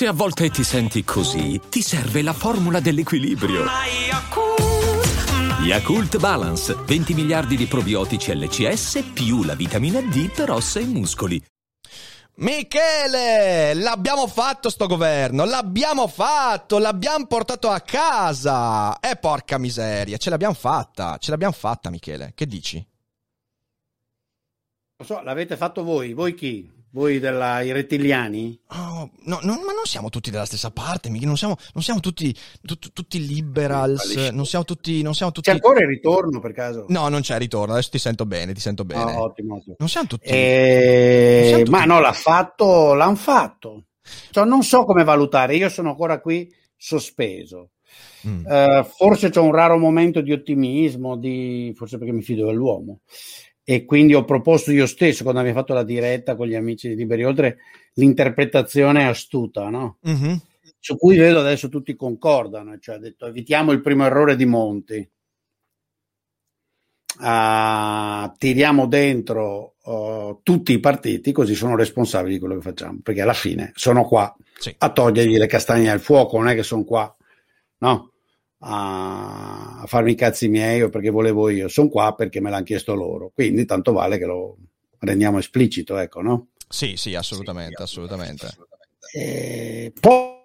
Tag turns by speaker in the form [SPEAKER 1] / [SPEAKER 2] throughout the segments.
[SPEAKER 1] Se a volte ti senti così, ti serve la formula dell'equilibrio. Yakult Balance, 20 miliardi di probiotici LCS più la vitamina D per ossa e muscoli.
[SPEAKER 2] Michele, l'abbiamo fatto sto governo, l'abbiamo fatto, l'abbiamo portato a casa. E eh, porca miseria, ce l'abbiamo fatta, ce l'abbiamo fatta Michele, che dici?
[SPEAKER 3] Lo so, l'avete fatto voi, voi chi? Voi della, i rettiliani?
[SPEAKER 2] Oh, no, no, ma non siamo tutti dalla stessa parte, non siamo, non siamo tutti, tu, tutti liberals, non siamo tutti, non siamo tutti...
[SPEAKER 3] C'è ancora il ritorno per caso?
[SPEAKER 2] No, non c'è ritorno, adesso ti sento bene, ti sento bene.
[SPEAKER 3] Oh, ottimo, ottimo.
[SPEAKER 2] Non siamo tutti...
[SPEAKER 3] Eh, non siamo tutti... Ma no, l'ha fatto, l'hanno fatto. Cioè, non so come valutare, io sono ancora qui sospeso. Mm. Uh, forse c'è un raro momento di ottimismo, di... forse perché mi fido dell'uomo e quindi ho proposto io stesso quando abbiamo fatto la diretta con gli amici di Liberi Oltre l'interpretazione astuta, no? Mm-hmm. Su cui vedo adesso tutti concordano, cioè ha detto evitiamo il primo errore di Monti. Uh, tiriamo dentro uh, tutti i partiti così sono responsabili di quello che facciamo perché alla fine sono qua sì. a togliergli le castagne dal fuoco non è che sono qua no a, a farmi i cazzi miei o perché volevo io, sono qua perché me l'hanno chiesto loro, quindi tanto vale che lo rendiamo esplicito, ecco, no?
[SPEAKER 2] Sì, sì, assolutamente, sì, assolutamente. assolutamente.
[SPEAKER 3] Eh, poi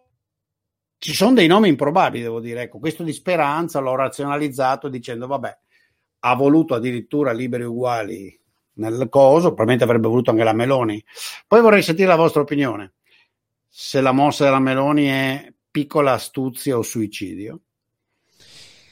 [SPEAKER 3] ci sono dei nomi improbabili, devo dire, ecco, questo di Speranza l'ho razionalizzato dicendo, vabbè, ha voluto addirittura liberi uguali nel coso, probabilmente avrebbe voluto anche la Meloni. Poi vorrei sentire la vostra opinione. Se la mossa della Meloni è piccola astuzia o suicidio.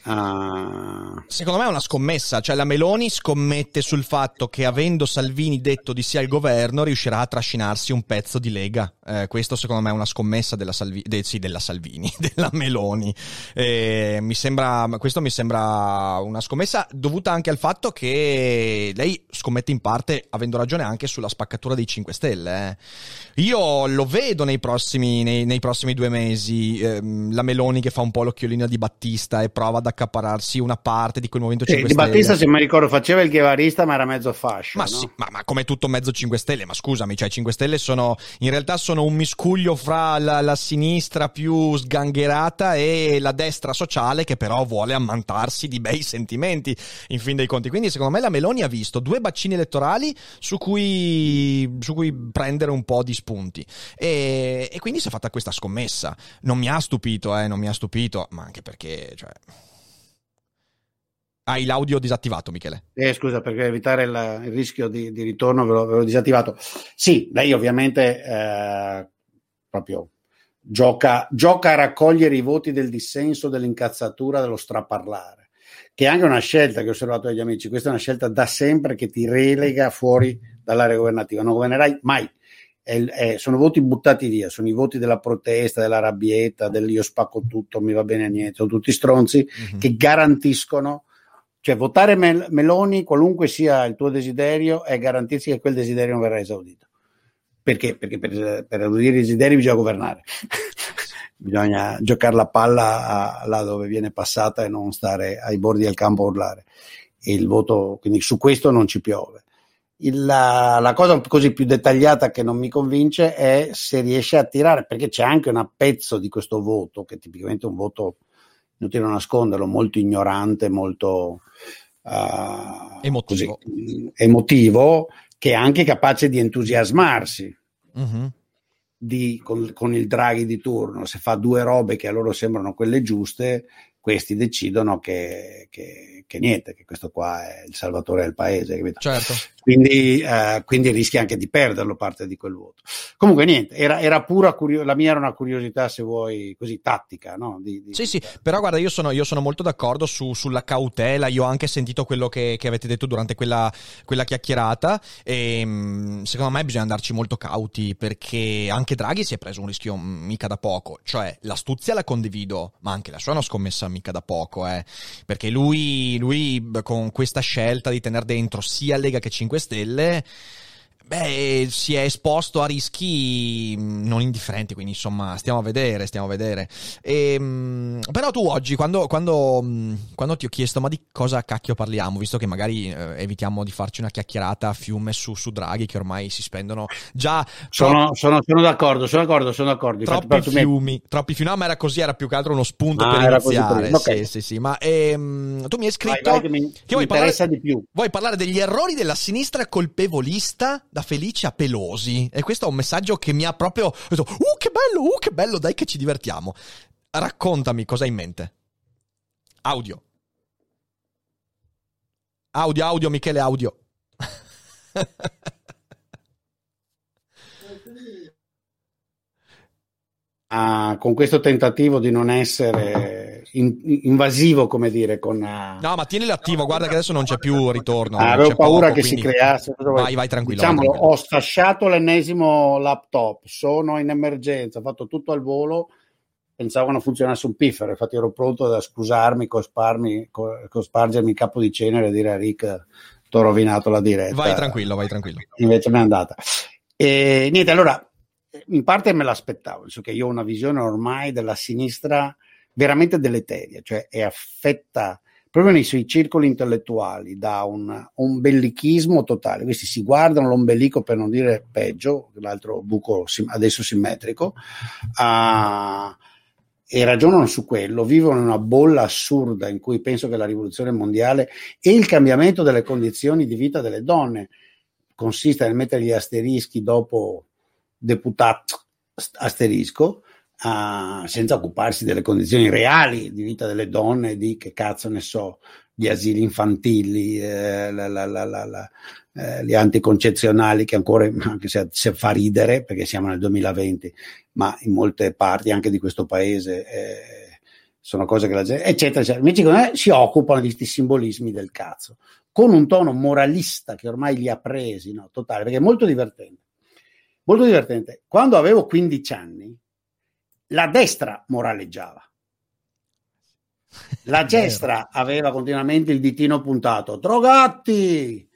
[SPEAKER 2] Uh... Secondo me è una scommessa, cioè la Meloni scommette sul fatto che avendo Salvini detto di sì al governo riuscirà a trascinarsi un pezzo di Lega. Eh, questo secondo me è una scommessa della, Salvi- de- sì, della Salvini, della Meloni. Eh, mi sembra, questo mi sembra una scommessa dovuta anche al fatto che lei scommette in parte, avendo ragione, anche sulla spaccatura dei 5 Stelle. Eh. Io lo vedo nei prossimi, nei, nei prossimi due mesi, ehm, la Meloni che fa un po' l'occhiolino di Battista e prova ad accapararsi una parte di quel Movimento 5
[SPEAKER 3] sì, Stelle. Di Battista, se mi ricordo, faceva il ghevarista, ma era mezzo fascio.
[SPEAKER 2] Ma
[SPEAKER 3] no?
[SPEAKER 2] sì, ma, ma, come tutto mezzo 5 Stelle, ma scusami, cioè 5 Stelle sono in realtà sono un miscuglio fra la, la sinistra più sgangherata e la destra sociale che però vuole ammantarsi di bei sentimenti in fin dei conti. Quindi secondo me la Meloni ha visto due bacini elettorali su cui, su cui prendere un po' di spunti e, e quindi si è fatta questa scommessa. Non mi ha stupito, eh, non mi ha stupito, ma anche perché... Cioè, hai l'audio disattivato, Michele.
[SPEAKER 3] Eh, scusa, per evitare il, il rischio di, di ritorno ve l'ho, ve l'ho, disattivato. Sì, lei ovviamente eh, proprio gioca, gioca, a raccogliere i voti del dissenso, dell'incazzatura, dello straparlare, che è anche una scelta che ho osservato dagli amici. Questa è una scelta da sempre che ti relega fuori dall'area governativa. Non governerai mai. È, è, sono voti buttati via, sono i voti della protesta, della rabbietta, del io spacco tutto, mi va bene a niente, sono tutti stronzi mm-hmm. che garantiscono cioè, votare Mel- Meloni, qualunque sia il tuo desiderio, è garantirsi che quel desiderio non verrà esaudito. Perché? Perché per, per esaudire i desideri bisogna governare. bisogna giocare la palla a, là dove viene passata e non stare ai bordi del campo a urlare. E il voto, quindi su questo non ci piove. Il, la, la, cosa così più dettagliata che non mi convince è se riesce a tirare, perché c'è anche un pezzo di questo voto, che è tipicamente un voto inutile nasconderlo, molto ignorante, molto uh,
[SPEAKER 2] emotivo.
[SPEAKER 3] Così, emotivo, che è anche capace di entusiasmarsi. Uh-huh. Di, con, con, il Draghi di turno, se fa due robe che a loro sembrano quelle giuste, questi decidono che, che, che niente, che questo qua è il salvatore del paese. Capito?
[SPEAKER 2] Certo.
[SPEAKER 3] Quindi, eh, quindi rischi anche di perderlo parte di quel voto. Comunque niente, era, era pura curiosità, la mia era una curiosità se vuoi così tattica. No? Di,
[SPEAKER 2] di, sì, sì, però guarda, io sono, io sono molto d'accordo su, sulla cautela, io ho anche sentito quello che, che avete detto durante quella, quella chiacchierata e ehm, secondo me bisogna andarci molto cauti perché anche Draghi si è preso un rischio mica da poco, cioè l'astuzia la condivido, ma anche la sua è una scommessa mica da poco, eh, perché lui, lui con questa scelta di tenere dentro sia Lega che 5 Stelle Beh, si è esposto a rischi mm, non indifferenti, quindi insomma stiamo a vedere, stiamo a vedere. E, ehm, però tu oggi, quando, quando, mm, quando, ti ho chiesto ma di cosa cacchio parliamo, visto che magari eh, evitiamo di farci una chiacchierata a fiume su, su Draghi, che ormai si spendono già...
[SPEAKER 3] Sono, troppi, sono, sono d'accordo, sono d'accordo, sono d'accordo.
[SPEAKER 2] Troppi fiumi, mi... troppi fiumi, no ma era così, era più che altro uno spunto ah, per iniziare. Okay. Sì, sì, sì, ma ehm, tu mi hai scritto vai, vai, che, mi, che vuoi, parlare, di più. vuoi parlare degli errori della sinistra colpevolista da Felice a Pelosi. E questo è un messaggio che mi ha proprio detto, uh che bello, uh che bello, dai che ci divertiamo. Raccontami cosa hai in mente. Audio. Audio, audio, Michele, audio.
[SPEAKER 3] ah, con questo tentativo di non essere in, invasivo, come dire, con... Uh...
[SPEAKER 2] No, ma tienilo attivo, guarda che adesso non c'è più ritorno.
[SPEAKER 3] Ah, avevo paura poco, che quindi... si creasse.
[SPEAKER 2] Vai, vai tranquillo.
[SPEAKER 3] Diciamo,
[SPEAKER 2] vai
[SPEAKER 3] tranquillo. ho sfasciato l'ennesimo laptop, sono in emergenza, ho fatto tutto al volo, pensavo non funzionasse un piffero, infatti ero pronto ad scusarmi, cosparmi, cospargermi il capo di cenere e dire a Rick, ti ho rovinato la diretta.
[SPEAKER 2] Vai tranquillo, vai tranquillo.
[SPEAKER 3] Invece mi è andata. E niente, allora, in parte me l'aspettavo, so che io ho una visione ormai della sinistra veramente deleteria, cioè è affetta proprio nei suoi circoli intellettuali da un, un bellichismo totale. Questi si guardano l'ombelico per non dire peggio, l'altro buco adesso simmetrico, uh, e ragionano su quello, vivono in una bolla assurda in cui penso che la rivoluzione mondiale e il cambiamento delle condizioni di vita delle donne consiste nel mettere gli asterischi dopo deputato asterisco uh, senza occuparsi delle condizioni reali di vita delle donne, di che cazzo ne so, gli asili infantili, eh, la, la, la, eh, gli anticoncezionali che ancora, anche se, se, fa ridere perché siamo nel 2020, ma in molte parti anche di questo paese eh, sono cose che la gente, eccetera, eccetera. Invece me, si occupano di questi simbolismi del cazzo, con un tono moralista che ormai li ha presi, no, totale, perché è molto divertente. Molto divertente. Quando avevo 15 anni, la destra moraleggiava. La destra aveva continuamente il ditino puntato, drogati,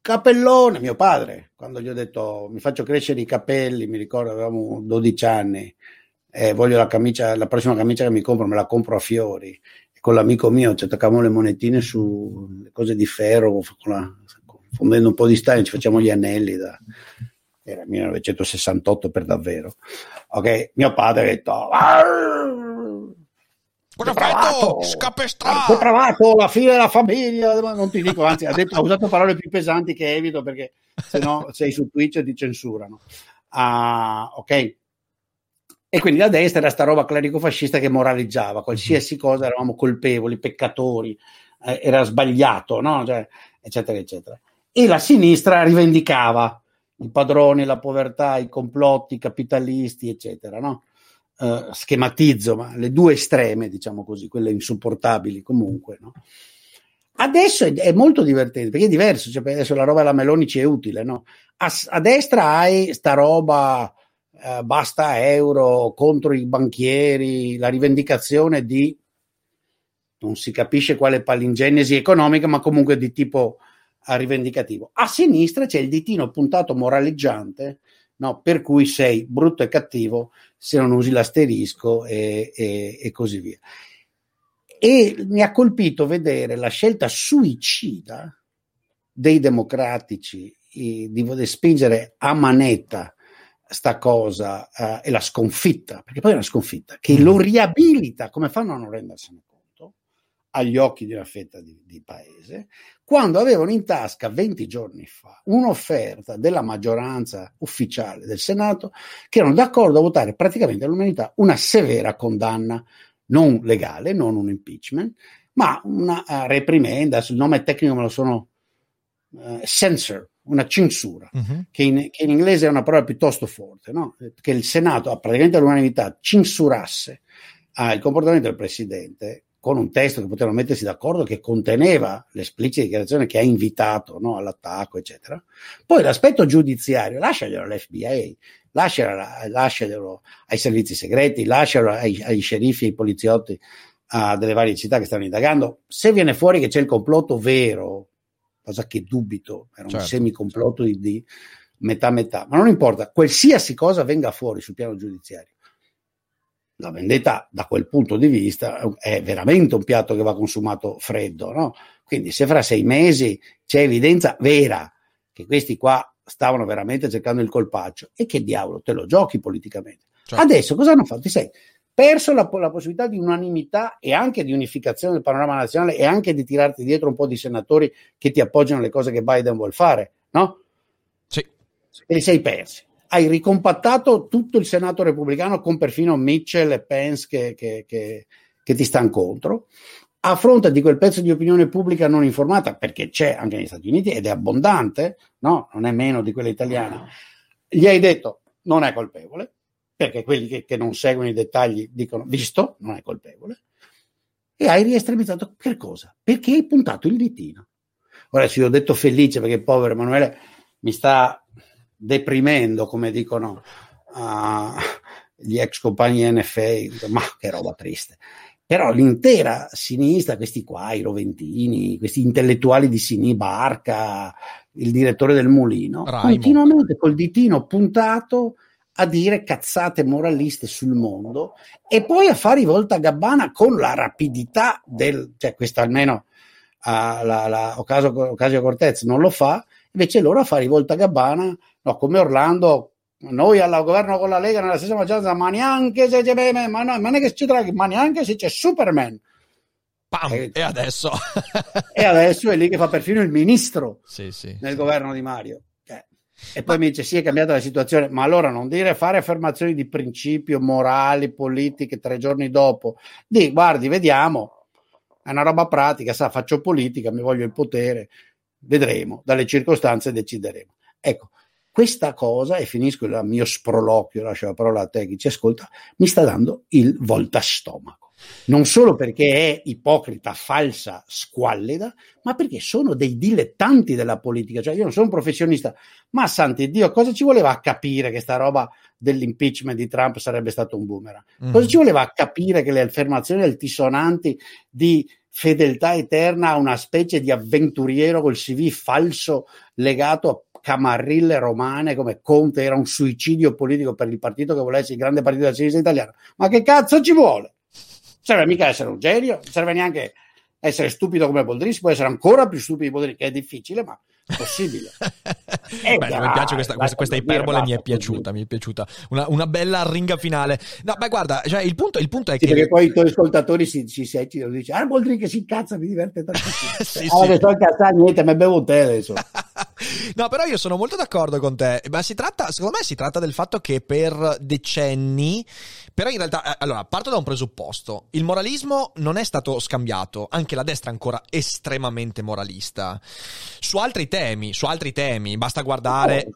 [SPEAKER 3] capellone, mio padre, quando gli ho detto mi faccio crescere i capelli, mi ricordo avevamo 12 anni, eh, voglio la camicia, la prossima camicia che mi compro me la compro a fiori, e con l'amico mio ci attaccavamo le monetine su cose di ferro, la, fondendo un po' di stagno, ci facciamo gli anelli da, era 1968 per davvero. Ok, mio padre ha detto...
[SPEAKER 2] Cosa ha fatto? Scapestrato!
[SPEAKER 3] Ho provato la fine della famiglia, non ti dico, anzi ha, detto, ha, usato parole più pesanti che evito perché se no sei su Twitch e ti censurano. Uh, ok? E quindi la destra era sta roba clerico-fascista che moraleggiava, qualsiasi cosa eravamo colpevoli, peccatori, eh, era sbagliato, no? Cioè, eccetera, eccetera. E la sinistra rivendicava i padroni, la povertà, i complotti, i capitalisti, eccetera, no? Uh, schematizzo, ma le due estreme, diciamo così, quelle insopportabili comunque, no? Adesso è, è, molto divertente perché è diverso, cioè adesso la roba della Meloni ci è utile, no? A, a destra hai sta roba uh, basta euro contro i banchieri, la rivendicazione di non si capisce quale palingenesi economica, ma comunque di tipo rivendicativo. A sinistra c'è il ditino puntato moraleggiante, no? per cui sei brutto e cattivo se non usi l'asterisco e, e, e così via. E mi ha colpito vedere la scelta suicida dei democratici di, di spingere a manetta sta cosa uh, e la sconfitta, perché poi è una sconfitta, che mm. lo riabilita, come fanno a non rendersene conto, agli occhi di una fetta di, di paese, quando avevano in tasca 20 giorni fa un'offerta della maggioranza ufficiale del Senato che erano d'accordo a votare praticamente all'umanità una severa condanna non legale, non un impeachment, ma una uh, reprimenda, il nome tecnico me lo sono uh, censor, una censura, uh-huh. che, in, che, in, inglese è una parola piuttosto forte, no? che il Senato praticamente all'unanimità censurasse uh, il comportamento del Presidente con un testo che potevano mettersi d'accordo che conteneva l'esplicita dichiarazione che ha invitato no, all'attacco, eccetera. Poi l'aspetto giudiziario, lasciaglielo all'FBA, lasciaglielo, lasciaglielo ai servizi segreti, lascialo ai, ai sceriffi e ai poliziotti uh, delle varie città che stanno indagando. Se viene fuori che c'è il complotto vero, cosa che dubito, era un certo. semicomplotto di, di metà metà, ma non importa, qualsiasi cosa venga fuori sul piano giudiziario. La vendetta da quel punto di vista è veramente un piatto che va consumato freddo, no? Quindi se fra sei mesi c'è evidenza vera che questi qua stavano veramente cercando il colpaccio, e che diavolo te lo giochi politicamente? Certo. Adesso cosa hanno fatto? Ti sei perso la, la, possibilità di unanimità e anche di unificazione del panorama nazionale e anche di tirarti dietro un po' di senatori che ti appoggiano le cose che Biden vuole fare, no?
[SPEAKER 2] Sì.
[SPEAKER 3] E li sei persi. Hai ricompattato tutto il Senato repubblicano con perfino Mitchell e Pence che, che, che, che ti stanno contro. A fronte di quel pezzo di opinione pubblica non informata, perché c'è anche negli Stati Uniti ed è abbondante, no? Non è meno di quella italiana. Gli hai detto non è colpevole, perché quelli che, che, non seguono i dettagli dicono visto, non è colpevole, e hai riestremizzato per cosa? Perché hai puntato il ditino. Ora sì, ho detto felice perché povero Emanuele mi sta deprimendo, come dicono uh, gli ex compagni NFA, ma che roba triste. Però l'intera sinistra, questi qua, i Roventini, questi intellettuali di sinistra, Barca, il direttore del mulino, Raimo. continuamente col ditino puntato a dire cazzate moraliste sul mondo e poi a fare i volta gabbana con la rapidità del, cioè questa almeno uh, la, la Ocasio, Ocasio Cortez non lo fa, invece loro a fare volta gabbana, no, come Orlando, noi al governo con la Lega nella stessa maggioranza, ma neanche se c'è, ma, no, ma neanche se c'è ma neanche se c'è Superman.
[SPEAKER 2] Pam, e, e adesso?
[SPEAKER 3] e adesso è lì che fa perfino il ministro
[SPEAKER 2] sì, sì,
[SPEAKER 3] nel
[SPEAKER 2] sì.
[SPEAKER 3] governo di Mario. E poi mi dice: Sì, è cambiata la situazione, ma allora non dire fare affermazioni di principio, morali, politiche tre giorni dopo. Di guardi, vediamo, è una roba pratica, sa, faccio politica, mi voglio il potere, vedremo, dalle circostanze decideremo. Ecco, questa cosa, e finisco il mio sproloquio, lascio la parola a te chi ci ascolta, mi sta dando il volta stomaco non solo perché è ipocrita, falsa, squallida, ma perché sono dei dilettanti della politica. Cioè, io non sono un professionista, ma santi Dio, cosa ci voleva capire che sta roba dell'impeachment di Trump sarebbe stato un boomerang? Mm. Cosa ci voleva capire che le affermazioni altisonanti di fedeltà eterna a una specie di avventuriero col CV falso legato a camarille romane come Conte era un suicidio politico per il partito che volesse il grande partito della sinistra italiana. Ma che cazzo ci vuole? serve mica essere un genio, serve neanche essere stupido come Boldrini, si può essere ancora più stupido di Boldrini, che è difficile, ma possibile.
[SPEAKER 2] eh, beh, mi piace questa, questa, questa iperbole, mi è piaciuta, mi è piaciuta. Una, una, bella ringa finale. No, beh, guarda, cioè, il, punto, il punto è
[SPEAKER 3] sì,
[SPEAKER 2] che...
[SPEAKER 3] Perché poi i tuoi ascoltatori si, si sentono e dicono, ah, Boldrini che si incazza, mi diverte tantissimo. sì, ah, sì. sto incazzando, niente, mi bevo un tè adesso.
[SPEAKER 2] no, però io sono molto d'accordo con te, ma si tratta, secondo me si tratta del fatto che per decenni però in realtà, eh, allora, parto da un presupposto. Il moralismo non è stato scambiato, anche la destra è ancora estremamente moralista. Su altri temi, su altri temi, basta guardare,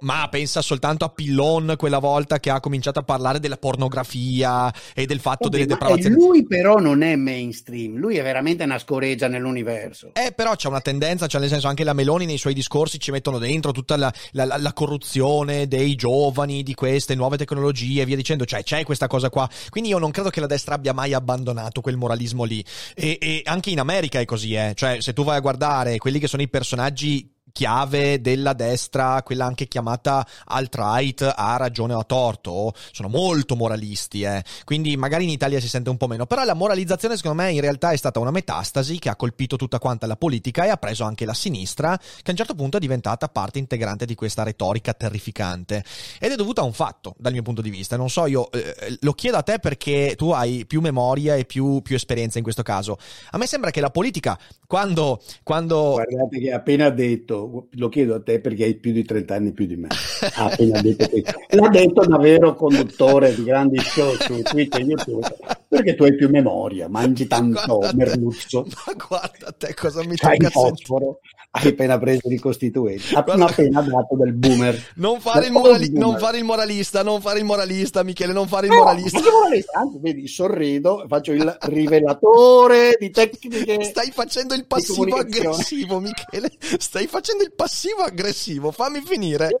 [SPEAKER 2] ma pensa soltanto a Pillon quella volta che ha cominciato a parlare della pornografia e del fatto Vabbè, delle depravazioni.
[SPEAKER 3] Lui però non è mainstream, lui è veramente una scoreggia nell'universo.
[SPEAKER 2] Eh, però c'è una tendenza, cioè nel senso anche la Meloni nei suoi discorsi ci mettono dentro tutta la, la, la corruzione dei giovani, di queste nuove tecnologie e via dicendo, cioè c'è questa questa cosa qua. Quindi io non credo che la destra abbia mai abbandonato quel moralismo lì. E, e anche in America è così, eh. Cioè, se tu vai a guardare quelli che sono i personaggi chiave della destra, quella anche chiamata alt-right, ha ragione o ha torto, sono molto moralisti, eh. quindi magari in Italia si sente un po' meno, però la moralizzazione secondo me in realtà è stata una metastasi che ha colpito tutta quanta la politica e ha preso anche la sinistra, che a un certo punto è diventata parte integrante di questa retorica terrificante. Ed è dovuta a un fatto dal mio punto di vista, non so io eh, lo chiedo a te perché tu hai più memoria e più, più esperienza in questo caso, a me sembra che la politica quando... quando...
[SPEAKER 3] Guardate che ha appena detto lo chiedo a te perché hai più di 30 anni più di me. Ha appena detto che l'ha detto un vero conduttore di grandi show su Twitter e YouTube, perché tu hai più memoria, mangi tanto merluzzo.
[SPEAKER 2] Ma guarda te cosa mi
[SPEAKER 3] C'hai il fosforo, hai appena preso i costituenti, ha appena dato del boomer.
[SPEAKER 2] Non fare, il morali- boomer. non fare, il moralista, non fare il moralista, Michele, non fare il no, moralista.
[SPEAKER 3] moralista. Anzi, vedi, sorrido, faccio il rivelatore di tecniche.
[SPEAKER 2] Stai facendo il passivo aggressivo, Michele. Stai facendo il passivo aggressivo. Fammi finire.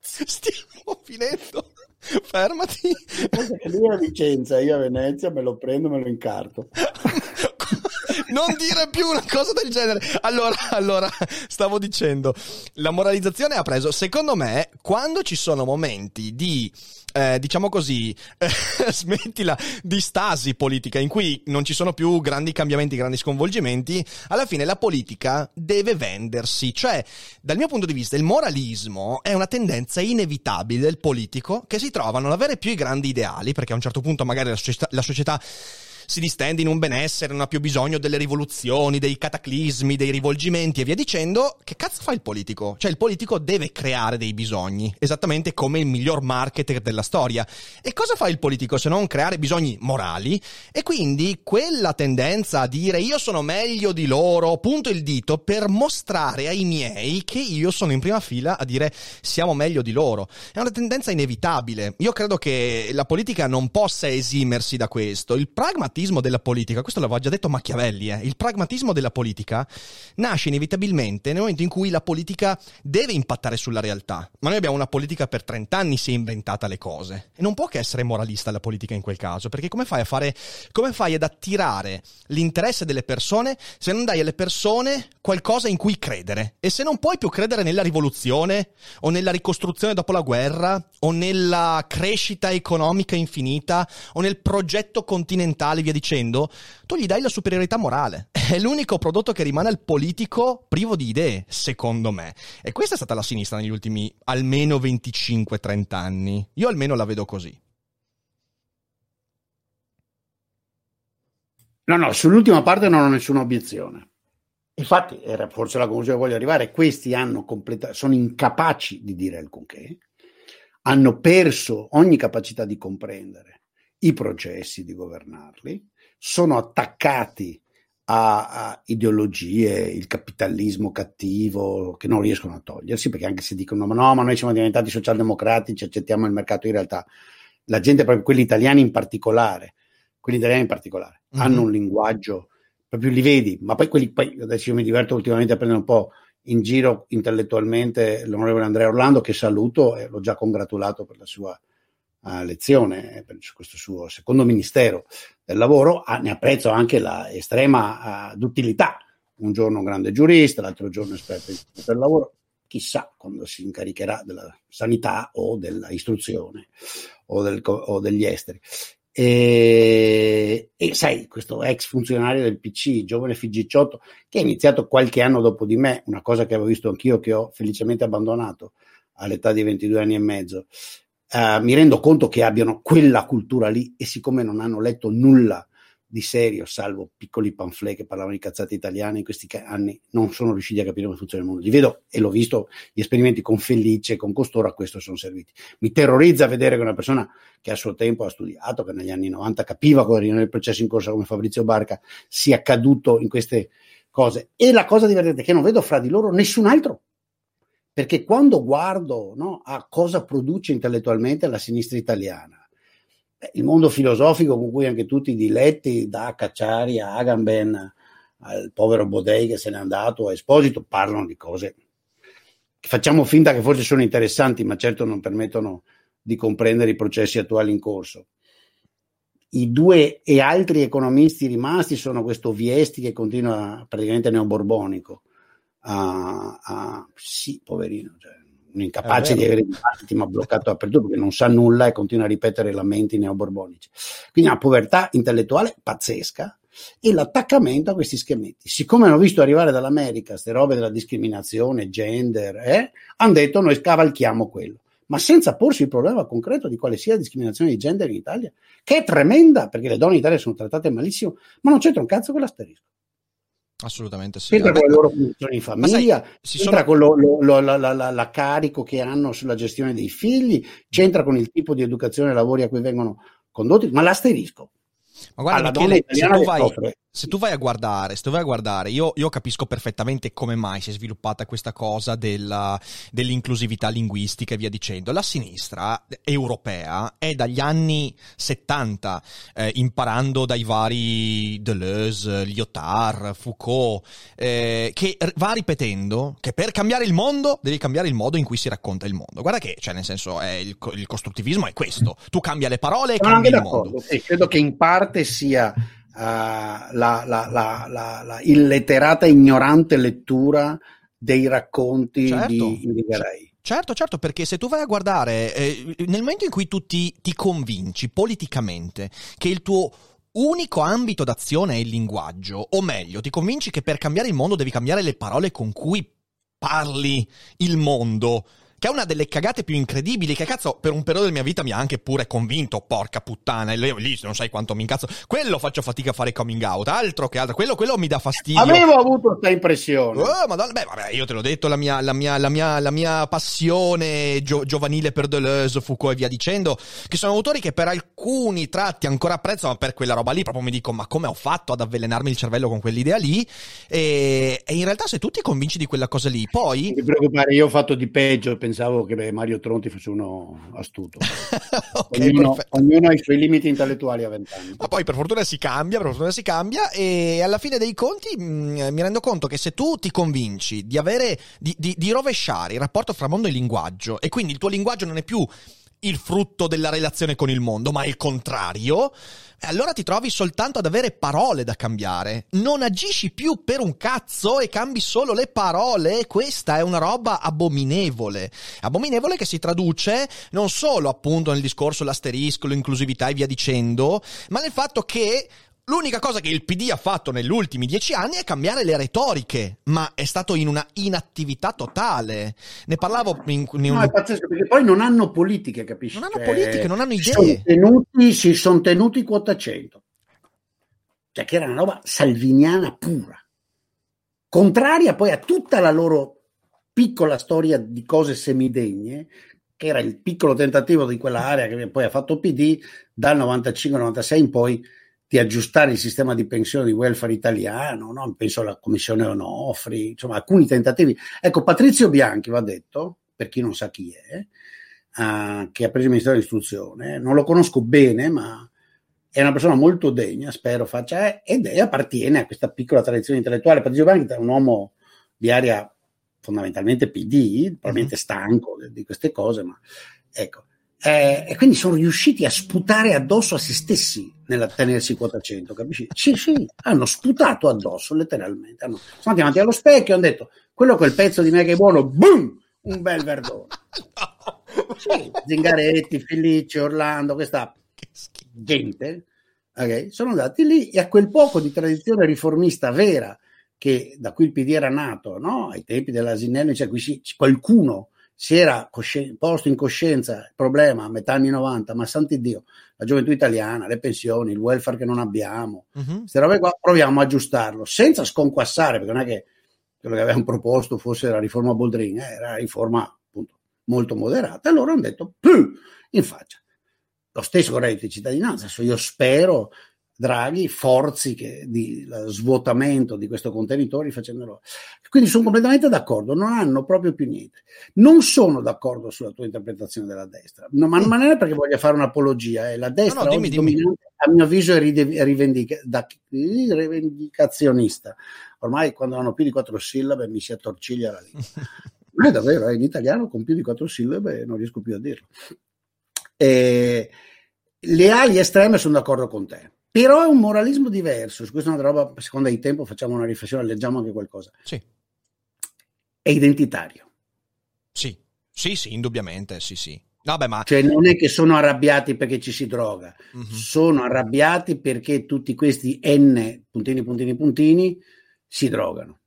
[SPEAKER 2] Stiamo finendo. Fermati.
[SPEAKER 3] Lui a Vicenza, io a Venezia me lo prendo, me lo incarto.
[SPEAKER 2] non dire più una cosa del genere. Allora, allora, stavo dicendo, la moralizzazione ha preso, secondo me, quando ci sono momenti di eh, diciamo così, eh, smettila di stasi politica in cui non ci sono più grandi cambiamenti, grandi sconvolgimenti, alla fine la politica deve vendersi. Cioè, dal mio punto di vista, il moralismo è una tendenza inevitabile del politico che si trova a non avere più i grandi ideali, perché a un certo punto magari la società, la società si distende in un benessere, non ha più bisogno delle rivoluzioni, dei cataclismi, dei rivolgimenti e via dicendo, che cazzo fa il politico? Cioè il politico deve creare dei bisogni, esattamente come il miglior marketer della storia. E cosa fa il politico se non creare bisogni morali? E quindi quella tendenza a dire io sono meglio di loro, punto il dito per mostrare ai miei che io sono in prima fila a dire siamo meglio di loro. È una tendenza inevitabile. Io credo che la politica non possa esimersi da questo. Il pragma pragmatismo della politica, questo l'aveva già detto Machiavelli, eh, il pragmatismo della politica nasce inevitabilmente nel momento in cui la politica deve impattare sulla realtà. Ma noi abbiamo una politica per 30 anni si è inventata le cose. E non può che essere moralista la politica in quel caso, perché come fai a fare, come fai ad attirare l'interesse delle persone se non dai alle persone qualcosa in cui credere? E se non puoi più credere nella rivoluzione o nella ricostruzione dopo la guerra o nella crescita economica infinita o nel progetto continentale via dicendo, tu gli dai la superiorità morale. È l'unico prodotto che rimane al politico privo di idee, secondo me. E questa è stata la sinistra negli ultimi almeno 25-30 anni. Io almeno la vedo così.
[SPEAKER 3] No, no, sull'ultima parte non ho nessuna obiezione. Infatti, era forse la conclusione che voglio arrivare, questi hanno completa- sono incapaci di dire alcunché, hanno perso ogni capacità di comprendere i processi di governarli, sono attaccati a, a, ideologie, il capitalismo cattivo che non riescono a togliersi, perché anche se dicono ma no, ma noi siamo diventati socialdemocratici, accettiamo il mercato, in realtà la gente, proprio quelli italiani in particolare, quelli italiani in particolare, mm-hmm. hanno un linguaggio, proprio li vedi, ma poi quelli, poi adesso io mi diverto ultimamente a prendere un po' in giro intellettualmente l'onorevole Andrea Orlando, che saluto e l'ho già congratulato per la sua uh, lezione per questo suo secondo ministero del lavoro, ah, ne apprezzo anche la estrema uh, duttilità. Un giorno un grande giurista, l'altro giorno esperto per lavoro, chissà quando si incaricherà della sanità o dell'istruzione o, del, o degli esteri. E, e, sai, questo ex funzionario del PC, giovane Figicciotto, che ha iniziato qualche anno dopo di me, una cosa che avevo visto anch'io, che ho felicemente abbandonato all'età di 22 anni e mezzo, Uh, mi rendo conto che abbiano quella cultura lì e siccome non hanno letto nulla di serio, salvo piccoli pamphlet che parlavano di cazzate italiane in questi anni, non sono riusciti a capire come funziona il mondo. Li vedo e l'ho visto, gli esperimenti con Felice, con Costoro, a questo sono serviti. Mi terrorizza vedere che una persona che a suo tempo ha studiato, che negli anni 90 capiva cosa era il processo in corso come Fabrizio Barca, sia caduto in queste cose. E la cosa divertente è che non vedo fra di loro nessun altro perché quando guardo no, a cosa produce intellettualmente la sinistra italiana, il mondo filosofico con cui anche tutti i diletti, da Cacciari a Agamben, al povero Bodei che se n'è andato, a Esposito, parlano di cose che facciamo finta che forse sono interessanti, ma certo non permettono di comprendere i processi attuali in corso. I due e altri economisti rimasti sono questo Viesti che continua praticamente neoborbonico, a, a sì, poverino, cioè, un incapace di avere dibattiti, ma bloccato dappertutto perché non sa nulla e continua a ripetere lamenti neoborbonici. Quindi una povertà intellettuale pazzesca e l'attaccamento a questi schemetti. Siccome hanno visto arrivare dall'America queste robe della discriminazione, gender, eh, hanno detto noi scavalchiamo quello, ma senza porsi il problema concreto di quale sia la discriminazione di gender in Italia, che è tremenda perché le donne in Italia sono trattate malissimo, ma non c'entra un cazzo con l'asterisco.
[SPEAKER 2] Assolutamente sì.
[SPEAKER 3] Entra con le loro funzioni in famiglia, sai, entra sono... con lo, lo, la, la, la, la, carico che hanno sulla gestione dei figli, c'entra con il tipo di educazione e lavori a cui vengono condotti, ma l'asterisco.
[SPEAKER 2] Ma guarda, Michele, se tu vai, se tu vai a guardare, se tu vai a guardare io, io, capisco perfettamente come mai si è sviluppata questa cosa della, dell'inclusività linguistica e via dicendo. La sinistra europea è dagli anni 70, eh, imparando dai vari Deleuze, Lyotard, Foucault, eh, che va ripetendo che per cambiare il mondo devi cambiare il modo in cui si racconta il mondo. Guarda che, cioè, nel senso, il, il, costruttivismo è questo. Tu cambia le parole e cambi il mondo.
[SPEAKER 3] Sì, credo che in parte sia la, la, la, la, illetterata, ignorante lettura dei racconti certo. di Indigarei.
[SPEAKER 2] Certo, certo, perché se tu vai a guardare, eh, nel momento in cui tu ti, ti convinci politicamente che il tuo unico ambito d'azione è il linguaggio, o meglio, ti convinci che per cambiare il mondo devi cambiare le parole con cui parli il mondo che è una delle cagate più incredibili, che cazzo per un periodo della mia vita mi ha anche pure convinto, porca puttana, e lì non sai quanto mi incazzo, quello faccio fatica a fare coming out, altro che altro, quello, quello mi dà fastidio.
[SPEAKER 3] Avevo avuto questa impressione.
[SPEAKER 2] Oh, madonna, beh, vabbè, io te l'ho detto, la mia, la mia, la mia, la mia passione gio- giovanile per Deleuze, Foucault e via dicendo, che sono autori che per alcuni tratti ancora apprezzo, ma per quella roba lì proprio mi dico, ma come ho fatto ad avvelenarmi il cervello con quell'idea lì? E, e in realtà se tu ti convinci di quella cosa lì, poi...
[SPEAKER 3] Non ti preoccupare, io ho fatto di peggio, pensavo che Mario Tronti fosse uno astuto. okay, ognuno, ognuno, ha i suoi limiti intellettuali a vent'anni.
[SPEAKER 2] Ma poi per fortuna si cambia, per fortuna si cambia e alla fine dei conti mh, mm, mi rendo conto che se tu ti convinci di avere, di, di, di rovesciare il rapporto fra mondo e linguaggio e quindi il tuo linguaggio non è più il frutto della relazione con il mondo, ma il contrario, allora ti trovi soltanto ad avere parole da cambiare. Non agisci più per un cazzo e cambi solo le parole. Questa è una roba abominevole. Abominevole che si traduce non solo appunto nel discorso l'asterisco, l'inclusività e via dicendo, ma nel fatto che L'unica cosa che il PD ha fatto negli ultimi dieci anni è cambiare le retoriche, ma è stato in una inattività totale. Ne parlavo in,
[SPEAKER 3] in un... No, è pazzesco, perché poi non hanno politiche, capisci?
[SPEAKER 2] Non hanno cioè, politiche, non hanno idee.
[SPEAKER 3] Sono tenuti, si sono tenuti quota 100. Cioè che era una roba salviniana pura. Contraria poi a tutta la loro piccola storia di cose semidegne, che era il piccolo tentativo di quella area che poi ha fatto PD dal 95-96 in poi di aggiustare il sistema di pensione di welfare italiano, no? penso alla commissione Onofri, insomma alcuni tentativi. Ecco, Patrizio Bianchi va detto, per chi non sa chi è, uh, che ha preso il Ministero dell'Istruzione, non lo conosco bene, ma è una persona molto degna, spero faccia, ed è, appartiene a questa piccola tradizione intellettuale. Patrizio Bianchi è un uomo di area fondamentalmente PD, probabilmente mhm. stanco di queste cose, ma ecco, eh, e quindi sono riusciti a sputare addosso a se stessi nella tenersi quota 100, capisci? Sì, sì, hanno sputato addosso letteralmente. Hanno, sono andati avanti allo specchio e hanno detto: quello quel pezzo di me che è buono, boom! Un bel verdone. Sì, Zingaretti, Felice, Orlando, questa gente okay, sono andati lì e a quel poco di tradizione riformista vera che da cui il PD era nato, no? ai tempi dell'Asinello, cioè qui qualcuno si era cosci- posto in coscienza il problema a metà anni 90, ma santi Dio, la gioventù italiana, le pensioni, il welfare che non abbiamo, uh-huh. queste robe qua, proviamo a aggiustarlo senza sconquassare, perché non è che quello che avevamo proposto fosse la riforma Boldrin, eh, era una riforma appunto molto moderata, allora hanno detto più in faccia. Lo stesso con reddito di cittadinanza, adesso io spero Draghi forzi che, di svuotamento di questo contenitore facendolo. Quindi sono completamente d'accordo, non hanno proprio più niente. Non sono d'accordo sulla tua interpretazione della destra, no, ma non è perché voglia fare un'apologia, eh. la destra no, no, dimmi, dimmi. a mio avviso è rivendica- da, rivendicazionista. Ormai quando hanno più di quattro sillabe mi si attorciglia la lingua. Ma è davvero, eh, in italiano con più di quattro sillabe non riesco più a dirlo. E le ali estreme sono d'accordo con te però è un moralismo diverso. Su questa è una roba, secondo il tempo, facciamo una riflessione, leggiamo anche qualcosa.
[SPEAKER 2] Sì.
[SPEAKER 3] È identitario.
[SPEAKER 2] Sì, sì, sì, indubbiamente, sì, sì. Vabbè, ma...
[SPEAKER 3] Cioè non è che sono arrabbiati perché ci si droga, mm-hmm. sono arrabbiati perché tutti questi N puntini, puntini, puntini si drogano.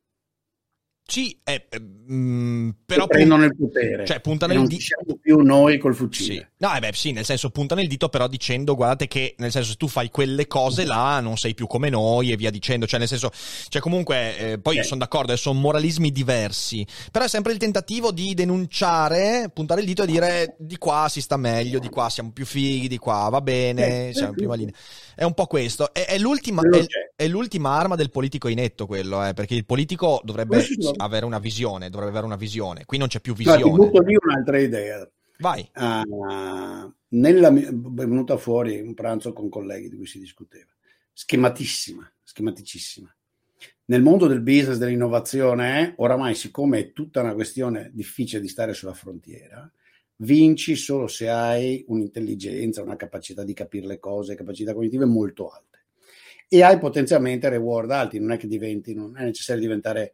[SPEAKER 2] Sì, eh, mm, però
[SPEAKER 3] prendono il potere.
[SPEAKER 2] Cioè, puntano il
[SPEAKER 3] dito. Non più noi col fucile.
[SPEAKER 2] Sì. No, eh beh, sì, nel senso puntano il dito, però dicendo guardate che nel senso se tu fai quelle cose là non sei più come noi e via dicendo. Cioè, nel senso, cioè comunque, eh, poi eh. sono d'accordo, sono moralismi diversi. Però è sempre il tentativo di denunciare, puntare il dito e dire di qua si sta meglio, di qua siamo più fighi, di qua va bene, siamo in prima linea. È un po' questo. È, è, l'ultima, è, è, l'ultima arma del politico inetto quello, eh, perché il politico dovrebbe avere una visione, dovrebbe avere una visione. Qui non c'è più visione. No,
[SPEAKER 3] ti butto lì un'altra idea.
[SPEAKER 2] Vai.
[SPEAKER 3] Uh, nella, è venuta fuori un pranzo con colleghi di cui si discuteva. Schematissima, schematicissima. Nel mondo del business, dell'innovazione, oramai siccome è tutta una questione difficile di stare sulla frontiera, vinci solo se hai un'intelligenza, una capacità di capire le cose, capacità cognitive molto alte. e hai potenzialmente reward alti, non è che diventi, non è necessario diventare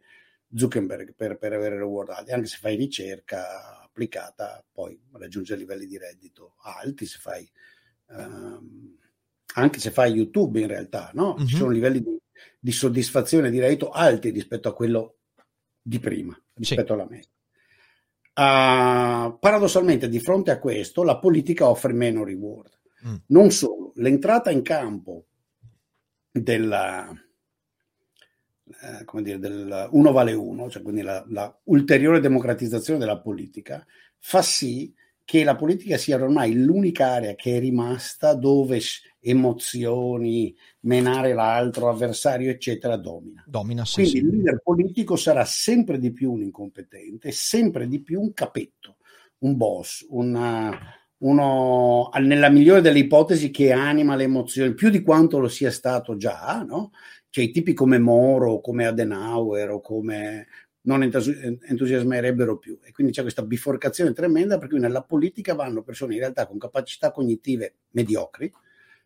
[SPEAKER 3] Zuckerberg per, per avere reward alti, anche se fai ricerca applicata poi raggiunge livelli di reddito alti, se fai, ehm, anche se fai YouTube in realtà, no? Uh-huh. ci mhm. sono livelli di, di soddisfazione di reddito alti rispetto a quello di prima, rispetto sì. alla media. Uh, paradossalmente, di fronte a questo, la politica offre meno reward. Mm. Non solo, l'entrata in campo della, eh, come dire, del uno vale uno, cioè quindi la, la, ulteriore democratizzazione della politica, fa sì che la politica sia ormai l'unica area che è rimasta dove emozioni, menare l'altro, avversario, eccetera, domina.
[SPEAKER 2] Domina sì,
[SPEAKER 3] Quindi
[SPEAKER 2] sì.
[SPEAKER 3] il leader politico sarà sempre di più un incompetente, sempre di più un capetto, un boss, una, uno, nella migliore delle ipotesi, che anima le emozioni, più di quanto lo sia stato già, no? Cioè i tipi come Moro, come Adenauer o come non entusiasmerebbero più. E quindi c'è questa biforcazione tremenda per cui nella politica vanno persone in realtà con capacità cognitive mediocri,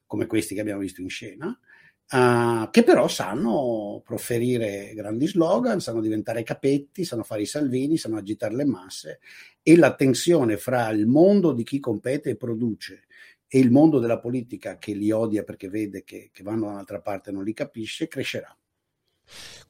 [SPEAKER 3] come questi che abbiamo visto in scena, uh, che però sanno proferire grandi slogan, sanno diventare capetti, sanno fare i salvini, sanno agitare le masse e la tensione fra il mondo di chi compete e produce e il mondo della politica che li odia perché vede che, che vanno da un'altra parte e non li capisce, crescerà.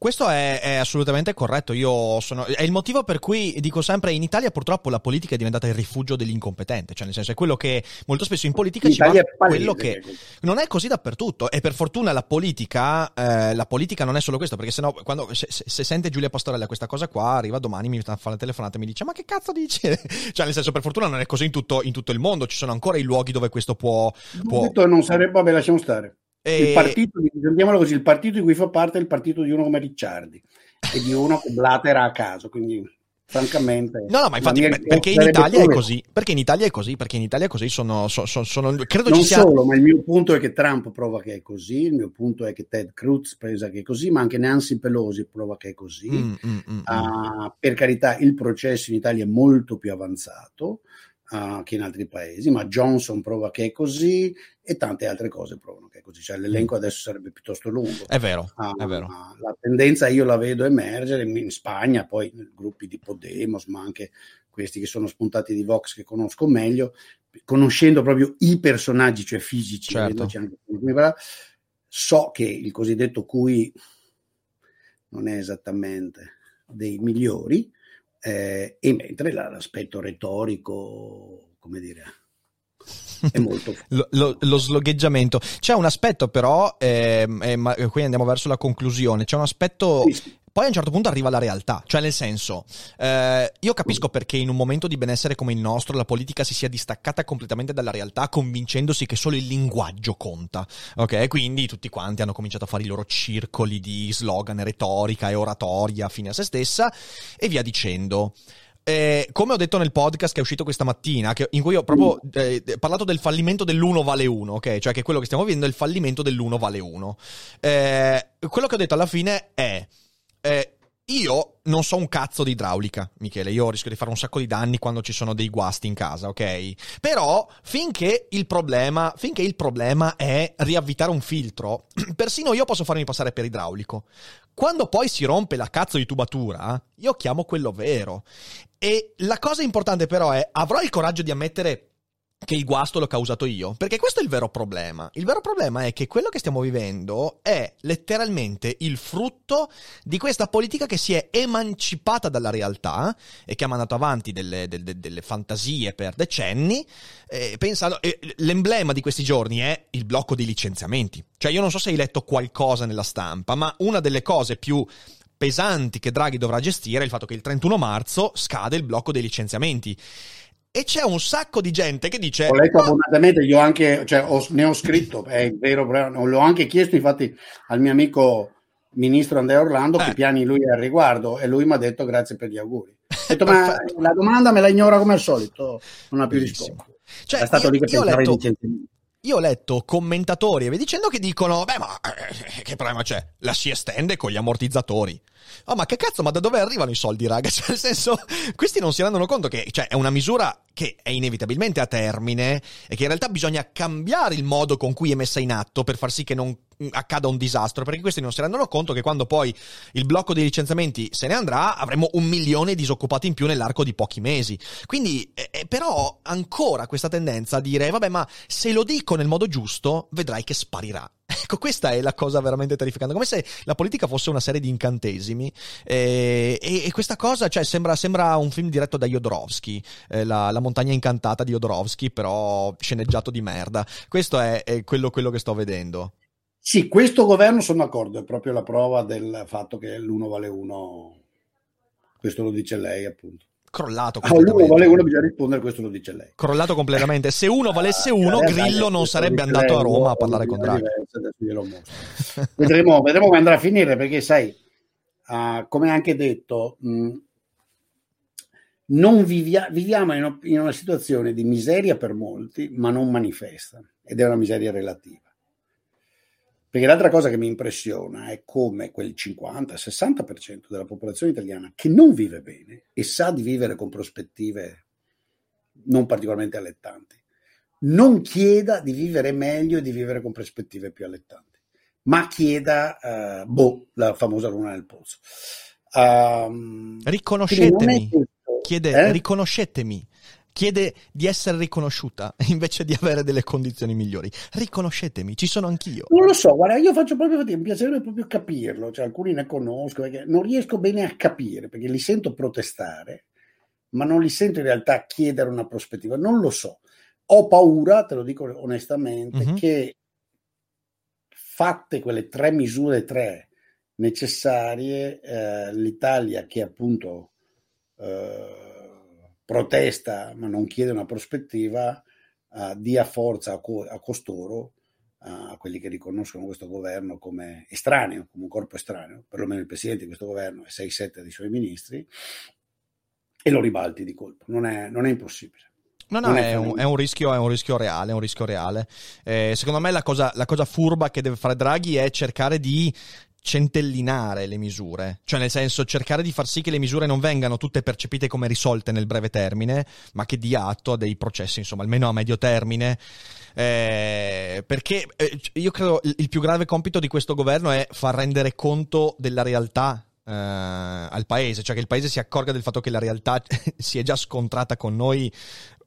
[SPEAKER 2] Questo è, è, assolutamente corretto. Io sono, è il motivo per cui dico sempre: in Italia purtroppo la politica è diventata il rifugio dell'incompetente. Cioè, nel senso, è quello che molto spesso in politica in ci Italia va quello che non è così dappertutto. E per fortuna la politica, eh, la politica non è solo questo, perché sennò, quando se, se, sente Giulia Pastorella questa cosa qua, arriva domani, mi fa la telefonata e mi dice: Ma che cazzo dici? cioè, nel senso, per fortuna non è così in tutto, in tutto il mondo. Ci sono ancora i luoghi dove questo può. può...
[SPEAKER 3] Non sarebbe, vabbè, lasciamo stare. E... Il partito, sentiamolo così, il partito di cui fa parte è il partito di uno come Ricciardi e di uno che blatera a caso, quindi francamente
[SPEAKER 2] no no ma infatti perché in Italia è così perché in Italia è così perché in Italia è così sono, sono, sono credo
[SPEAKER 3] non
[SPEAKER 2] ci sia
[SPEAKER 3] solo ma il mio punto è che Trump prova che è così il mio punto è che Ted Cruz presa che è così ma anche Nancy Pelosi prova che è così. Mm, mm, mm, uh, per carità il processo in Italia è molto più avanzato uh, che in altri paesi, ma Johnson prova che è così e tante altre cose provano così, cioè l'elenco adesso sarebbe piuttosto lungo.
[SPEAKER 2] È vero, uh, è vero.
[SPEAKER 3] La tendenza io la vedo emergere in Spagna, poi gruppi di Podemos, ma anche questi che sono spuntati di Vox che conosco meglio, conoscendo proprio i personaggi, cioè fisici, certo. anche, so che il cosiddetto cui non è esattamente dei migliori, eh, e mentre l'aspetto retorico, come dire,
[SPEAKER 2] lo, lo, lo, slogheggiamento. C'è un aspetto però, eh, eh, ma qui andiamo verso la conclusione, c'è un aspetto sì. Poi a un certo punto arriva la realtà, cioè nel senso, eh, io capisco perché in un momento di benessere come il nostro la politica si sia distaccata completamente dalla realtà convincendosi che solo il linguaggio conta, ok? Quindi tutti quanti hanno cominciato a fare i loro circoli di slogan, retorica e oratoria fine a se stessa e via dicendo. Eh, come ho detto nel podcast che è uscito questa mattina, che, in cui ho proprio eh, parlato del fallimento dell'uno vale uno, ok? Cioè che quello che stiamo vivendo è il fallimento dell'uno vale uno. Eh, quello che ho detto alla fine è eh, io non so un cazzo di idraulica, Michele. Io rischio di fare un sacco di danni quando ci sono dei guasti in casa, ok? Però finché il problema, finché il problema è riavvitare un filtro, persino io posso farmi passare per idraulico. Quando poi si rompe la cazzo di tubatura, io chiamo quello vero. E la cosa importante però è avrò il coraggio di ammettere che il guasto l'ho causato io, perché questo è il vero problema. Il vero problema è che quello che stiamo vivendo è letteralmente il frutto di questa politica che si è emancipata dalla realtà e che ha mandato avanti delle, delle, delle fantasie per decenni, eh, pensando, eh, l'emblema di questi giorni è il blocco dei licenziamenti. Cioè io non so se hai letto qualcosa nella stampa, ma una delle cose più pesanti che Draghi dovrà gestire è il fatto che il 31 marzo scade il blocco dei licenziamenti e c'è un sacco di gente che dice
[SPEAKER 3] ho letto abbondantemente io anche cioè, ho, ne ho scritto è vero l'ho anche chiesto infatti al mio amico ministro Andrea Orlando eh. che piani lui al riguardo e lui mi ha detto grazie per gli auguri ho detto ma la domanda me la ignora come al solito non ha più risposto
[SPEAKER 2] cioè, è stato io, lì che pensava letto... Io ho letto commentatori dicendo che dicono: Beh, ma eh, che problema c'è? La si estende con gli ammortizzatori. Oh, ma che cazzo, ma da dove arrivano i soldi, raga? Cioè, nel senso, questi non si rendono conto che cioè, è una misura che è inevitabilmente a termine e che in realtà bisogna cambiare il modo con cui è messa in atto per far sì che non accada un disastro, perché questi non si rendono conto che quando poi il blocco dei licenziamenti se ne andrà, avremo un milione di disoccupati in più nell'arco di pochi mesi. Quindi, eh, eh, però, ancora questa tendenza a dire, vabbè, ma se lo dico nel modo giusto, vedrai che sparirà. Ecco, questa è la cosa veramente terrificante. Come se la politica fosse una serie di incantesimi. Eh, e, e, questa cosa, cioè, sembra, sembra, un film diretto da Jodorowsky, eh, la, la, montagna incantata di Jodorowsky, però sceneggiato di merda. Questo è, è quello, quello che sto vedendo.
[SPEAKER 3] Sì, questo governo sono d'accordo, è proprio la prova del fatto che l'uno vale uno. Questo lo dice lei, appunto
[SPEAKER 2] crollato
[SPEAKER 3] ah, uno vale uno bisogna rispondere questo lo dice lei.
[SPEAKER 2] Crollato completamente. Se uno valesse uno Grillo non sarebbe andato a Roma a parlare con Draghi.
[SPEAKER 3] vedremo, vedremo come andrà a finire perché sai uh, come anche detto mh, non vivia, viviamo in, in una situazione di miseria per molti ma non manifesta ed è una miseria relativa perché l'altra cosa che mi impressiona è come quel 50-60% della popolazione italiana che non vive bene e sa di vivere con prospettive non particolarmente allettanti, non chieda di vivere meglio e di vivere con prospettive più allettanti, ma chieda, uh, boh, la famosa luna nel polso.
[SPEAKER 2] Um, riconoscetemi, chiede, eh? riconoscetemi chiede di essere riconosciuta invece di avere delle condizioni migliori. Riconoscetemi, ci sono anch'io.
[SPEAKER 3] Non lo so, guarda, io faccio proprio fatica, mi piacerebbe proprio capirlo, cioè alcuni ne conosco, perché non riesco bene a capire, perché li sento protestare, ma non li sento in realtà chiedere una prospettiva, non lo so. Ho paura, te lo dico onestamente, mm-hmm. che fatte quelle tre misure, tre necessarie, eh, l'Italia che appunto... Eh, protesta ma non chiede una prospettiva, uh, dia forza a, co- a costoro, uh, a quelli che riconoscono questo governo come estraneo, come un corpo estraneo, perlomeno il presidente di questo governo e 6-7 dei suoi ministri, e lo ribalti di colpo. Non è, non è impossibile.
[SPEAKER 2] No, no, è un, è, un rischio, è un, rischio, reale, è un rischio reale. Eh, secondo me la cosa, la cosa, furba che deve fare Draghi è cercare di centellinare le misure, cioè nel senso cercare di far sì che le misure non vengano tutte percepite come risolte nel breve termine, ma che dia atto a dei processi, insomma, almeno a medio termine. Eh, perché eh, io credo il più grave compito di questo governo è far rendere conto della realtà eh, al paese, cioè che il paese si accorga del fatto che la realtà si è già scontrata con noi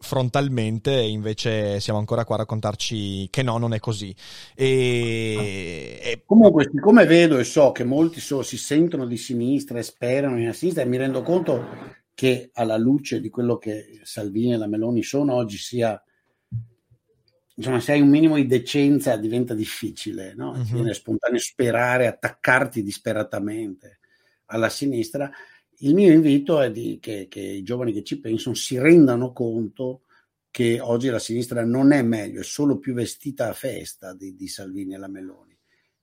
[SPEAKER 2] frontalmente invece siamo ancora qua a raccontarci che no, non è così. E,
[SPEAKER 3] e... Comunque, siccome vedo e so che molti so, si sentono di sinistra e sperano in sinistra, e mi rendo conto che alla luce di quello che Salvini e la Meloni sono oggi sia insomma, se hai un minimo di decenza diventa difficile, no? Uh-huh. viene spontaneo sperare, attaccarti disperatamente alla sinistra. Il mio invito è di, che, che i giovani che ci pensano si rendano conto che oggi la sinistra non è meglio, è solo più vestita a festa di, di Salvini e la Meloni,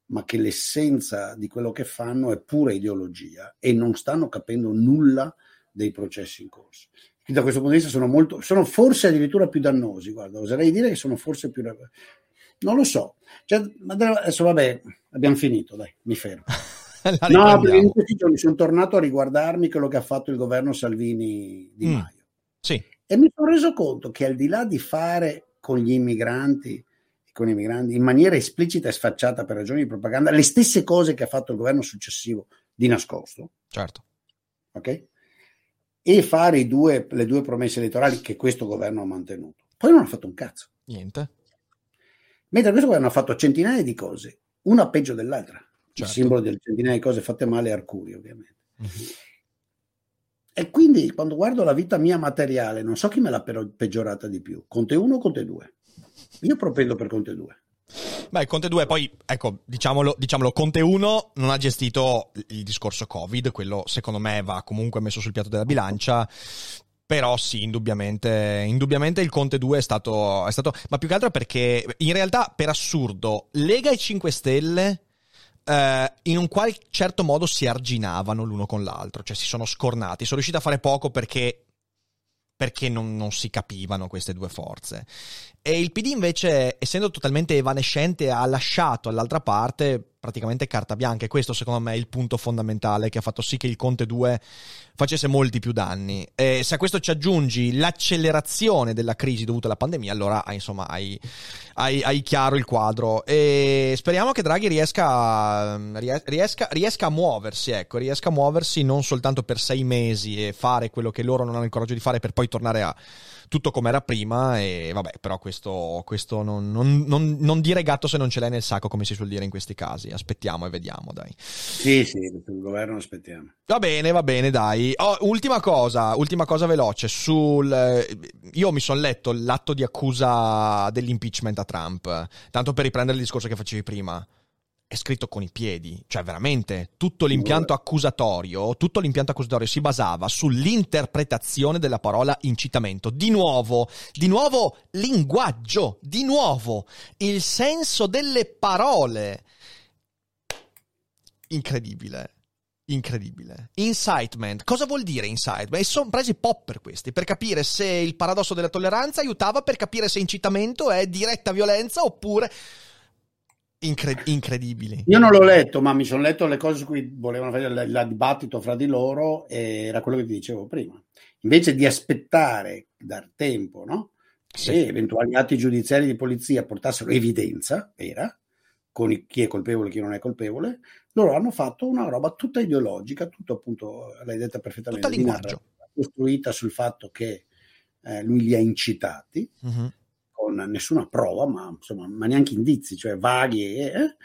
[SPEAKER 3] ma che l'essenza di quello che fanno è pura ideologia e non stanno capendo nulla dei processi in corso. Quindi da questo punto di vista sono, molto, sono forse addirittura più dannosi, guarda, oserei dire che sono forse più... Non lo so, cioè, adesso vabbè, abbiamo finito, dai, mi fermo. no, perché in questi giorni sono tornato a riguardarmi quello che ha fatto il governo Salvini di mm. Maio.
[SPEAKER 2] Sì.
[SPEAKER 3] E mi sono reso conto che al di là di fare con gli immigranti, con i migranti, in maniera esplicita e sfacciata per ragioni di propaganda, le stesse cose che ha fatto il governo successivo di nascosto.
[SPEAKER 2] Certo.
[SPEAKER 3] Ok? E fare due, le due promesse elettorali che questo governo ha mantenuto. Poi non ha fatto un cazzo.
[SPEAKER 2] Niente.
[SPEAKER 3] Mentre questo governo ha fatto centinaia di cose, una peggio dell'altra. Certo. Il simbolo del centinaia di cose fatte male è Arcuri, ovviamente. Uh-huh. E quindi quando guardo la vita mia materiale, non so chi me l'ha peggiorata di più, Conte 1 o Conte 2. Io propendo per Conte 2.
[SPEAKER 2] Beh, Conte 2 poi, ecco, diciamolo, diciamolo, Conte 1 non ha gestito il discorso Covid, quello secondo me va comunque messo sul piatto della bilancia, però sì, indubbiamente, indubbiamente il Conte 2 è stato, è stato, ma più che altro perché in realtà per assurdo Lega e 5 Stelle eh, in un qual certo modo si arginavano l'uno con l'altro, cioè si sono scornati. Sono riusciti a fare poco perché, perché non, non, si capivano queste due forze. E il PD invece, essendo totalmente evanescente, ha lasciato all'altra parte praticamente carta bianca e questo secondo me è il punto fondamentale che ha fatto sì che il Conte 2 facesse molti più danni. E se a questo ci aggiungi l'accelerazione della crisi dovuta alla pandemia, allora insomma hai, hai, hai chiaro il quadro e speriamo che Draghi riesca, riesca, riesca a muoversi, ecco, riesca a muoversi non soltanto per sei mesi e fare quello che loro non hanno il coraggio di fare per poi tornare a tutto come era prima e vabbè, però questo, questo non, non, non, non, dire gatto se non ce l'hai nel sacco, come si suol dire in questi casi. Aspettiamo e vediamo, dai.
[SPEAKER 3] Sì, sì, sul governo aspettiamo.
[SPEAKER 2] Va bene, va bene, dai. Oh, ultima cosa, ultima cosa veloce. Sul, io mi sono letto l'atto di accusa dell'impeachment a Trump, tanto per riprendere il discorso che facevi prima è scritto con i piedi, cioè veramente tutto l'impianto accusatorio, tutto l'impianto accusatorio si basava sull'interpretazione della parola incitamento. Di nuovo, di nuovo linguaggio, di nuovo il senso delle parole. Incredibile. Incredibile. Incitement. Cosa vuol dire incitement? E sono presi pop per questi, per capire se il paradosso della tolleranza aiutava per capire se incitamento è diretta violenza oppure Incred- incredibili.
[SPEAKER 3] Io non l'ho letto, ma mi sono letto le cose su cui volevano fare il, il dibattito fra di loro e era quello che ti dicevo prima. Invece di aspettare, dar tempo, no? Sì. Se eventuali atti giudiziari di polizia portassero evidenza vera, con chi è colpevole e chi non è colpevole, loro hanno fatto una roba tutta ideologica, tutto appunto, l'hai detta perfettamente, costruita sul fatto che eh, lui li ha incitati. Uh-huh con nessuna prova, ma, insomma, ma neanche indizi, cioè vaghi, eh,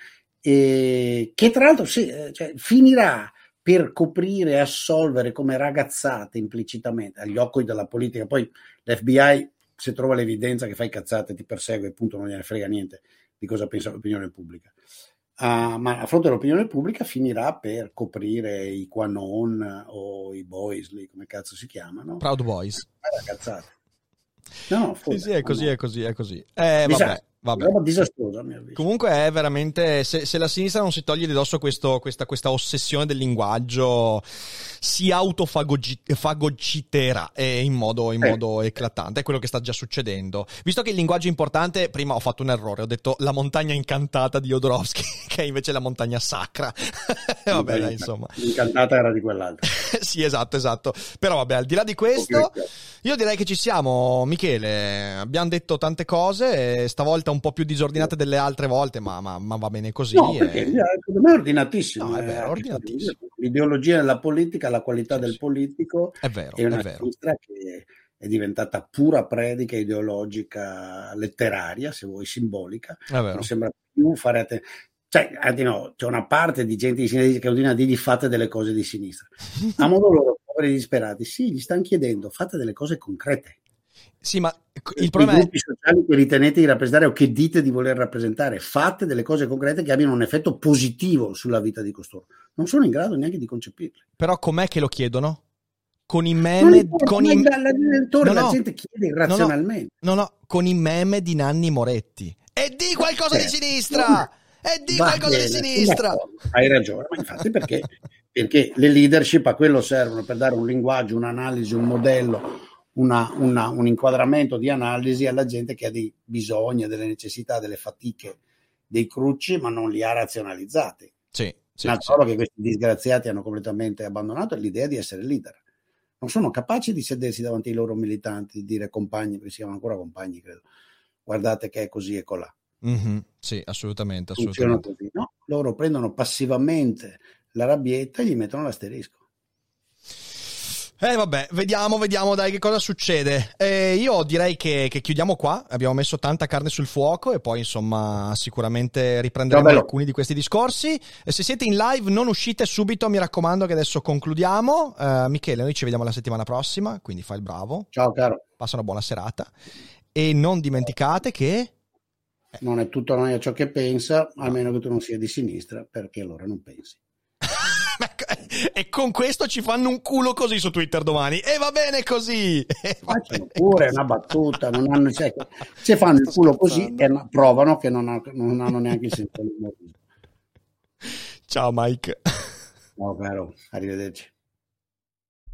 [SPEAKER 3] e che tra l'altro sì, eh, cioè, finirà per coprire e assolvere come ragazzate implicitamente agli occhi della politica. Poi l'FBI, se trova l'evidenza che fai cazzate, ti persegue, appunto, non gliene frega niente di cosa pensa l'opinione pubblica. Uh, ma a fronte dell'opinione pubblica finirà per coprire i Quanon o i Boys, lì, come cazzo si chiamano.
[SPEAKER 2] Proud Boys.
[SPEAKER 3] Ragazzate.
[SPEAKER 2] No, sì, sì, è così, è così, è così. Eh, vabbè. Vabbè.
[SPEAKER 3] Roba disastrosa,
[SPEAKER 2] Comunque è veramente. Se, se, la sinistra non si toglie di dosso questo, questa, questa, ossessione del linguaggio, si autofagociterà eh, in, modo, in eh. modo eclatante. È quello che sta già succedendo. Visto che il linguaggio è importante, prima ho fatto un errore. Ho detto la montagna incantata di Jodorowsky, che è invece la montagna sacra. vabbè, dai, insomma.
[SPEAKER 3] L'incantata era di quell'altra.
[SPEAKER 2] sì, esatto, esatto. Però vabbè, al di là di questo, io direi che ci siamo, Michele. Abbiamo detto tante cose. Stavolta un po' più disordinate delle altre volte, ma, ma, ma va bene così.
[SPEAKER 3] No, perché e... secondo me è ordinatissimo.
[SPEAKER 2] No, è vero,
[SPEAKER 3] eh,
[SPEAKER 2] ordinatissimo.
[SPEAKER 3] L'ideologia della politica, la qualità sì, del politico
[SPEAKER 2] è, vero,
[SPEAKER 3] è una
[SPEAKER 2] è vero.
[SPEAKER 3] sinistra che è diventata pura predica ideologica letteraria, se vuoi, simbolica. Non sembra più fare attenzione. Cioè, no, c'è una parte di gente di sinistra che continua a dirgli fate delle cose di sinistra. A modo loro, poveri disperati, sì, gli stanno chiedendo fate delle cose concrete.
[SPEAKER 2] Sì, ma il problema
[SPEAKER 3] I gruppi sociali che ritenete di rappresentare o che dite di voler rappresentare, fate delle cose concrete che abbiano un effetto positivo sulla vita di costoro. Non sono in grado neanche di concepirle.
[SPEAKER 2] Però com'è che lo chiedono? Con i meme con i...
[SPEAKER 3] la, no, la gente chiede irrazionalmente.
[SPEAKER 2] No, no, no, con i meme di Nanni Moretti. E di qualcosa eh, di sinistra! E di qualcosa bene, di sinistra!
[SPEAKER 3] Hai ragione, ma infatti perché, perché le leadership a quello servono per dare un linguaggio, un'analisi, un modello una, una, un inquadramento di analisi alla gente che ha dei bisogni, delle necessità, delle fatiche, dei crucci, ma non li ha razionalizzati.
[SPEAKER 2] Sì, sì,
[SPEAKER 3] Una cosa sì. che questi disgraziati hanno completamente abbandonato è l'idea di essere leader. Non sono capaci di sedersi davanti ai loro militanti, di dire compagni, perché si chiamano ancora compagni, credo. Guardate che è così e colà.
[SPEAKER 2] Mm-hmm. Sì, assolutamente. assolutamente.
[SPEAKER 3] Così, no? Loro prendono passivamente la rabbietta e gli mettono l'asterisco.
[SPEAKER 2] Eh vabbè, vediamo, vediamo dai che cosa succede. Eh, io direi che, che, chiudiamo qua, abbiamo messo tanta carne sul fuoco e poi insomma sicuramente riprenderemo Vabbè. alcuni di questi discorsi. E se siete in live non uscite subito, mi raccomando che adesso concludiamo. Uh, Michele, noi ci vediamo la settimana prossima, quindi fai il bravo.
[SPEAKER 3] Ciao caro.
[SPEAKER 2] Passa una buona serata e non dimenticate che...
[SPEAKER 3] Non è tutto noi a ciò che pensa, almeno che tu non sia di sinistra, perché allora non pensi.
[SPEAKER 2] e con questo ci fanno un culo così su Twitter domani. E va bene così.
[SPEAKER 3] Facciano pure una battuta non hanno, cioè, se fanno il culo così e provano che non, ha, non hanno neanche il senso dell'umorismo.
[SPEAKER 2] Ciao Mike.
[SPEAKER 3] Ciao caro arrivederci